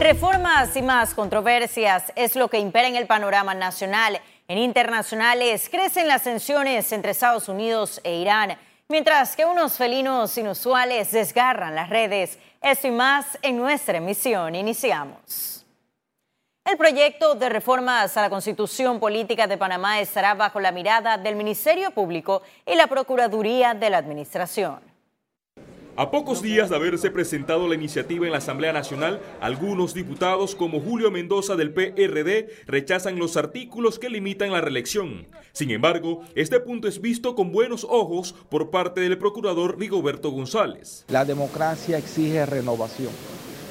Reformas y más controversias es lo que impera en el panorama nacional. En internacionales crecen las tensiones entre Estados Unidos e Irán, mientras que unos felinos inusuales desgarran las redes. Esto y más en nuestra emisión. Iniciamos. El proyecto de reformas a la Constitución Política de Panamá estará bajo la mirada del Ministerio Público y la Procuraduría de la Administración. A pocos días de haberse presentado la iniciativa en la Asamblea Nacional, algunos diputados como Julio Mendoza del PRD rechazan los artículos que limitan la reelección. Sin embargo, este punto es visto con buenos ojos por parte del procurador Rigoberto González. La democracia exige renovación.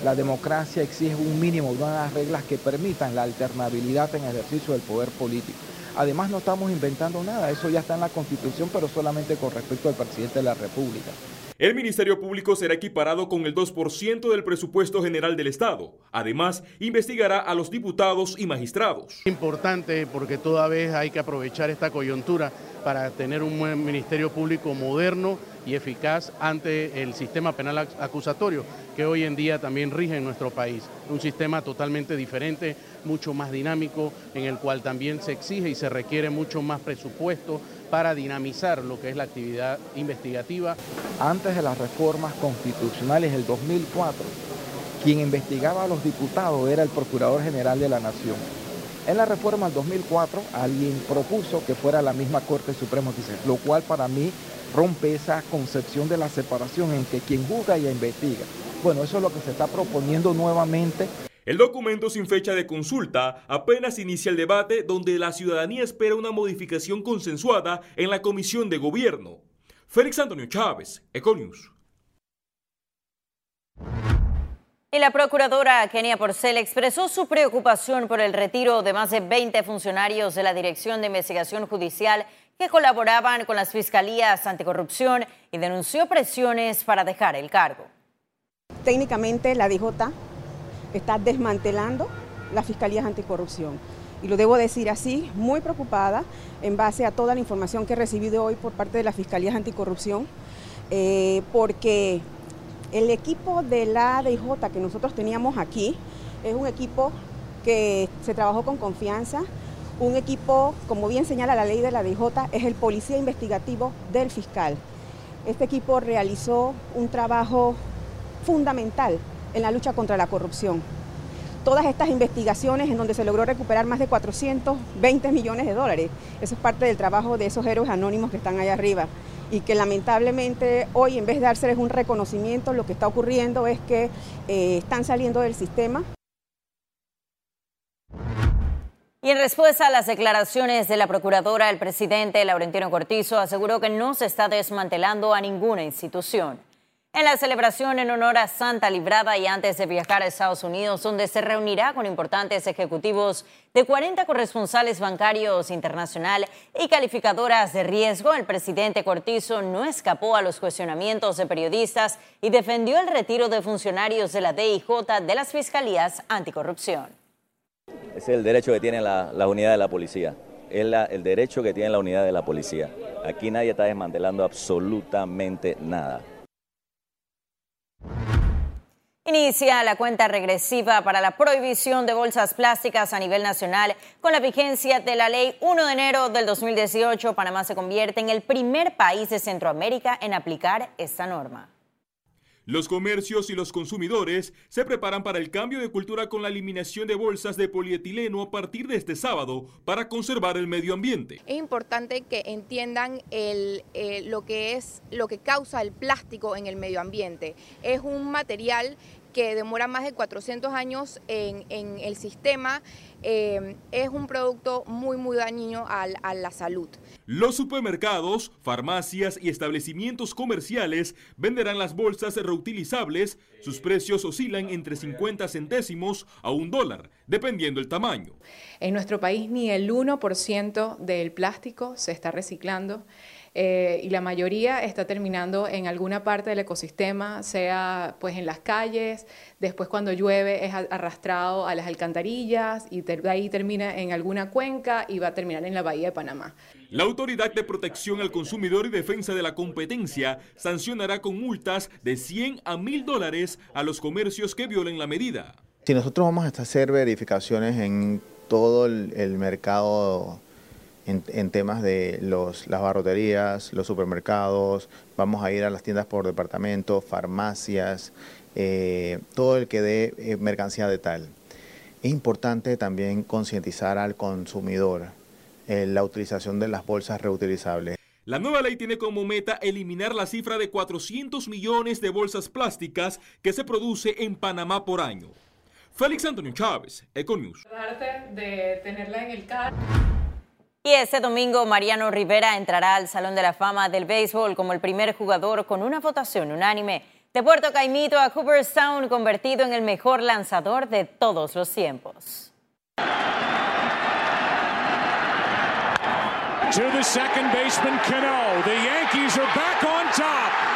La democracia exige un mínimo de unas reglas que permitan la alternabilidad en ejercicio del poder político. Además, no estamos inventando nada, eso ya está en la Constitución, pero solamente con respecto al presidente de la República. El Ministerio Público será equiparado con el 2% del presupuesto general del Estado. Además, investigará a los diputados y magistrados. Importante porque toda vez hay que aprovechar esta coyuntura para tener un buen Ministerio Público moderno y eficaz ante el sistema penal acusatorio que hoy en día también rige en nuestro país. Un sistema totalmente diferente, mucho más dinámico, en el cual también se exige y se requiere mucho más presupuesto para dinamizar lo que es la actividad investigativa. Antes de las reformas constitucionales del 2004, quien investigaba a los diputados era el Procurador General de la Nación. En la reforma del 2004 alguien propuso que fuera la misma Corte Suprema lo cual para mí rompe esa concepción de la separación en que quien juzga y investiga. Bueno, eso es lo que se está proponiendo nuevamente el documento sin fecha de consulta apenas inicia el debate donde la ciudadanía espera una modificación consensuada en la Comisión de Gobierno. Félix Antonio Chávez, Econius. Y la procuradora Kenia Porcel expresó su preocupación por el retiro de más de 20 funcionarios de la Dirección de Investigación Judicial que colaboraban con las fiscalías anticorrupción y denunció presiones para dejar el cargo. Técnicamente la DJ está desmantelando las fiscalías anticorrupción. Y lo debo decir así, muy preocupada en base a toda la información que he recibido hoy por parte de las fiscalías anticorrupción, eh, porque el equipo de la DIJ que nosotros teníamos aquí es un equipo que se trabajó con confianza, un equipo, como bien señala la ley de la DIJ, es el policía investigativo del fiscal. Este equipo realizó un trabajo fundamental en la lucha contra la corrupción. Todas estas investigaciones en donde se logró recuperar más de 420 millones de dólares, eso es parte del trabajo de esos héroes anónimos que están allá arriba y que lamentablemente hoy en vez de dárseles un reconocimiento, lo que está ocurriendo es que eh, están saliendo del sistema. Y en respuesta a las declaraciones de la procuradora, el presidente Laurentino Cortizo aseguró que no se está desmantelando a ninguna institución en la celebración en honor a Santa Librada y antes de viajar a Estados Unidos, donde se reunirá con importantes ejecutivos de 40 corresponsales bancarios internacional y calificadoras de riesgo, el presidente Cortizo no escapó a los cuestionamientos de periodistas y defendió el retiro de funcionarios de la DIJ de las fiscalías anticorrupción. Es el derecho que tiene la, unidad de la policía. Es el derecho que tiene la unidad de la policía. Aquí nadie está desmantelando absolutamente nada. Inicia la cuenta regresiva para la prohibición de bolsas plásticas a nivel nacional. Con la vigencia de la ley 1 de enero del 2018, Panamá se convierte en el primer país de Centroamérica en aplicar esta norma. Los comercios y los consumidores se preparan para el cambio de cultura con la eliminación de bolsas de polietileno a partir de este sábado para conservar el medio ambiente. Es importante que entiendan eh, lo que es lo que causa el plástico en el medio ambiente. Es un material que demora más de 400 años en, el sistema, eh, es un producto muy, muy dañino a, a, la salud. Los supermercados, farmacias y establecimientos comerciales venderán las bolsas reutilizables. Sus precios oscilan entre 50 centésimos a un dólar, dependiendo el tamaño. En nuestro país ni el 1% del plástico se está reciclando. Eh, y la mayoría está terminando en alguna parte del ecosistema, sea pues en las calles, después cuando llueve es arrastrado a las alcantarillas y de ahí termina en alguna cuenca y va a terminar en la bahía de Panamá. La Autoridad de Protección al Consumidor y Defensa de la Competencia sancionará con multas de 100 a 1000 dólares a los comercios que violen la medida. Si nosotros vamos a hacer verificaciones en todo el, mercado en, temas de los, las barroterías, los supermercados, vamos a ir a las tiendas por departamento, farmacias, eh, todo el que dé eh, mercancía de tal. Es importante también concientizar al consumidor en la utilización de las bolsas reutilizables. La nueva ley tiene como meta eliminar la cifra de 400 millones de bolsas plásticas que se produce en Panamá por año. Félix Antonio Chávez, Econews. de tenerla en el Y este domingo Mariano Rivera entrará al Salón de la Fama del Béisbol como el primer jugador con una votación unánime de Puerto Caimito a Cooperstown convertido en el mejor lanzador de todos los tiempos. Cano. Yankees top.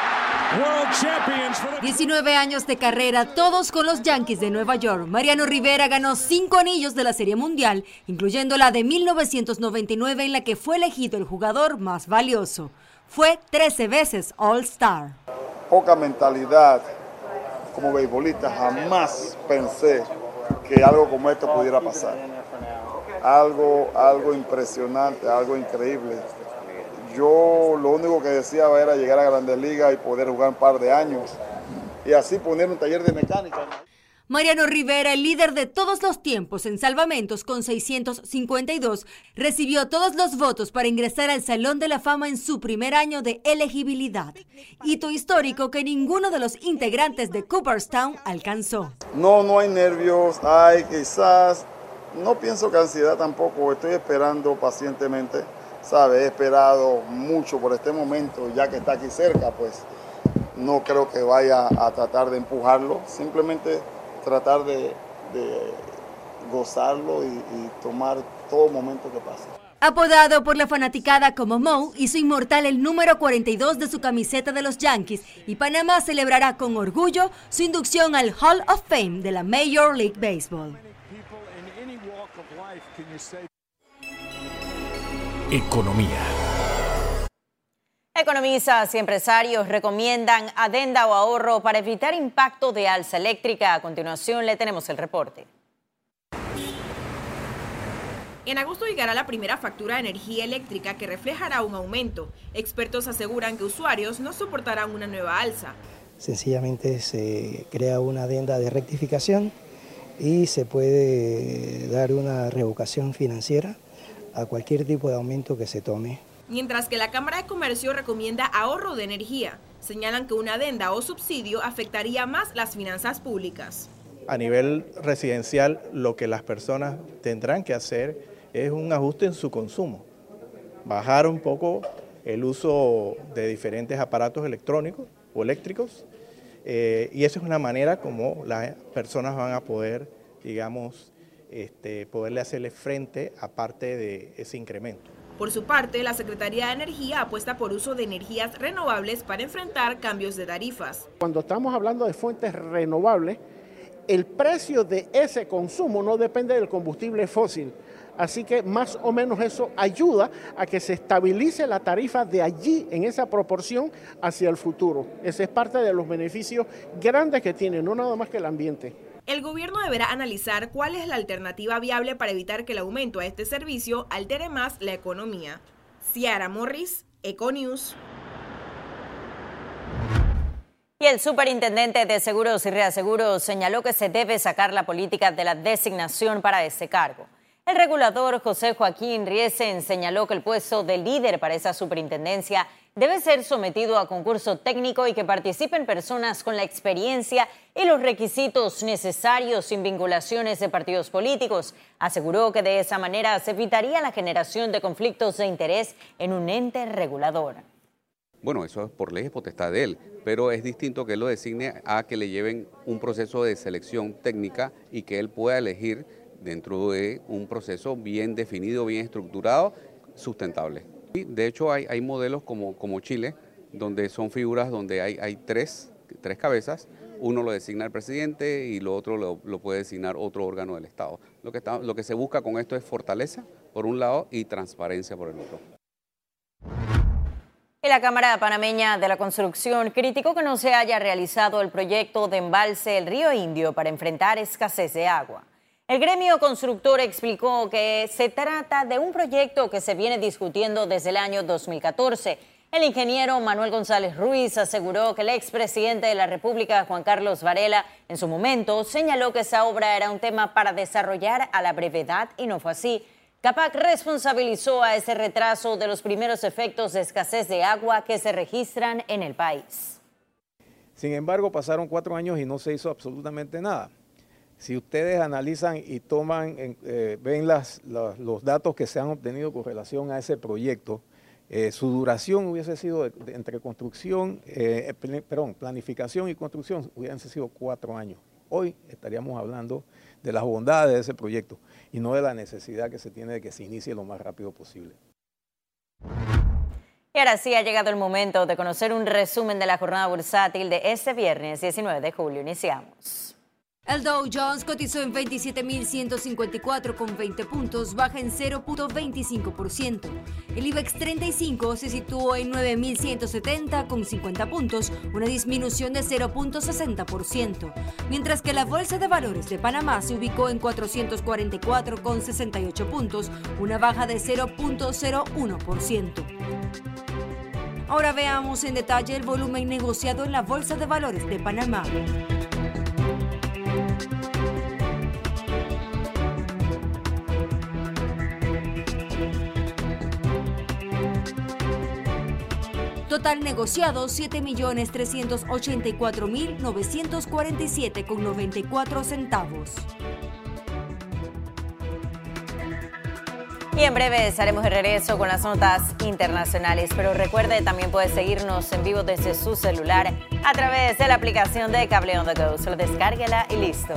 19 años de carrera, todos con los Yankees de Nueva York. Mariano Rivera ganó cinco anillos de la Serie Mundial, incluyendo la de 1999 en la que fue elegido el jugador más valioso. Fue 13 veces All-Star. Poca mentalidad como beisbolista, jamás pensé que algo como esto pudiera pasar algo, algo impresionante, algo increíble. Lo único que deseaba era llegar a Grandes Ligas y poder jugar un par de años y así poner un taller de mecánica. Mariano Rivera, el líder de todos los tiempos en salvamentos con 652, recibió todos los votos para ingresar al Salón de la Fama en su primer año de elegibilidad. Hito histórico que ninguno de los integrantes de Cooperstown alcanzó. No, no hay nervios, hay quizás no pienso que ansiedad tampoco, estoy esperando pacientemente, ¿sabe? He esperado mucho por este momento, ya que está aquí cerca, pues no creo que vaya a tratar de empujarlo, simplemente tratar de, gozarlo y, y tomar todo momento que pase. Apodado por la fanaticada como Moe, hizo inmortal el número 42 de su camiseta de los Yankees y Panamá celebrará con orgullo su inducción al Hall of Fame de la Major League Baseball. Economía. Economistas y empresarios recomiendan adenda o ahorro para evitar impacto de alza eléctrica. A continuación le tenemos el reporte. En agosto llegará la primera factura de energía eléctrica que reflejará un aumento. Expertos aseguran que usuarios no soportarán una nueva alza. Sencillamente se crea una adenda de rectificación y se puede dar una revocación financiera a cualquier tipo de aumento que se tome. Mientras que la Cámara de Comercio recomienda ahorro de energía, señalan que una adenda o subsidio afectaría más las finanzas públicas. A nivel residencial, lo que las personas tendrán que hacer es un ajuste en su consumo, bajar un poco el uso de diferentes aparatos electrónicos o eléctricos eh, y esa es una manera como las personas van a poder, digamos, este, poderle hacerle frente aparte de ese incremento. Por su parte, la Secretaría de Energía apuesta por uso de energías renovables para enfrentar cambios de tarifas. Cuando estamos hablando de fuentes renovables, el precio de ese consumo no depende del combustible fósil, Así que más o menos eso ayuda a que se estabilice la tarifa de allí en esa proporción hacia el futuro. Ese es parte de los beneficios grandes que tiene, no nada más que el ambiente. El gobierno deberá analizar cuál es la alternativa viable para evitar que el aumento a este servicio altere más la economía. Ciara Morris, Econews. Y el superintendente de Seguros y Reaseguros señaló que se debe sacar la política de la designación para ese cargo. El regulador José Joaquín Riesen señaló que el puesto de líder para esa superintendencia debe ser sometido a concurso técnico y que participen personas con la experiencia y los requisitos necesarios sin vinculaciones de partidos políticos. Aseguró que de esa manera se evitaría la generación de conflictos de interés en un ente regulador. Bueno, eso es por ley, es potestad de él, pero es distinto que él lo designe a que le lleven un proceso de selección técnica y que él pueda elegir dentro de un proceso bien definido, bien estructurado, sustentable. De hecho, hay, hay modelos como, como Chile, donde son figuras donde hay, hay tres, tres cabezas, uno lo designa el presidente y lo otro lo, lo, puede designar otro órgano del Estado. Lo que, está, lo que se busca con esto es fortaleza, por un lado, y transparencia por el otro. Y la Cámara Panameña de la Construcción criticó que no se haya realizado el proyecto de embalse el río Indio para enfrentar escasez de agua. El gremio constructor explicó que se trata de un proyecto que se viene discutiendo desde el año 2014. El ingeniero Manuel González Ruiz aseguró que el expresidente de la República, Juan Carlos Varela, en su momento señaló que esa obra era un tema para desarrollar a la brevedad y no fue así. CAPAC responsabilizó a ese retraso de los primeros efectos de escasez de agua que se registran en el país. Sin embargo, pasaron cuatro años y no se hizo absolutamente nada. Si ustedes analizan y toman, eh, ven los datos que se han obtenido con relación a ese proyecto, eh, su duración hubiese sido entre construcción, eh, perdón, planificación y construcción, hubiesen sido cuatro años. Hoy estaríamos hablando de las bondades de ese proyecto y no de la necesidad que se tiene de que se inicie lo más rápido posible. Y ahora sí ha llegado el momento de conocer un resumen de la jornada bursátil de este viernes 19 de julio. Iniciamos. El Dow Jones cotizó en 27.154 con 20 puntos, baja en 0.25%. El IBEX 35 se situó en 9.170 con 50 puntos, una disminución de 0.60%, mientras que la Bolsa de Valores de Panamá se ubicó en 444 con 68 puntos, una baja de 0.01%. Ahora veamos en detalle el volumen negociado en la Bolsa de Valores de Panamá. Total negociado 7.384.947 con 94 centavos. Y en breve estaremos de regreso con las notas internacionales, pero recuerde también puede seguirnos en vivo desde su celular a través de la aplicación de Cable on the Go. Solo descárguela y listo.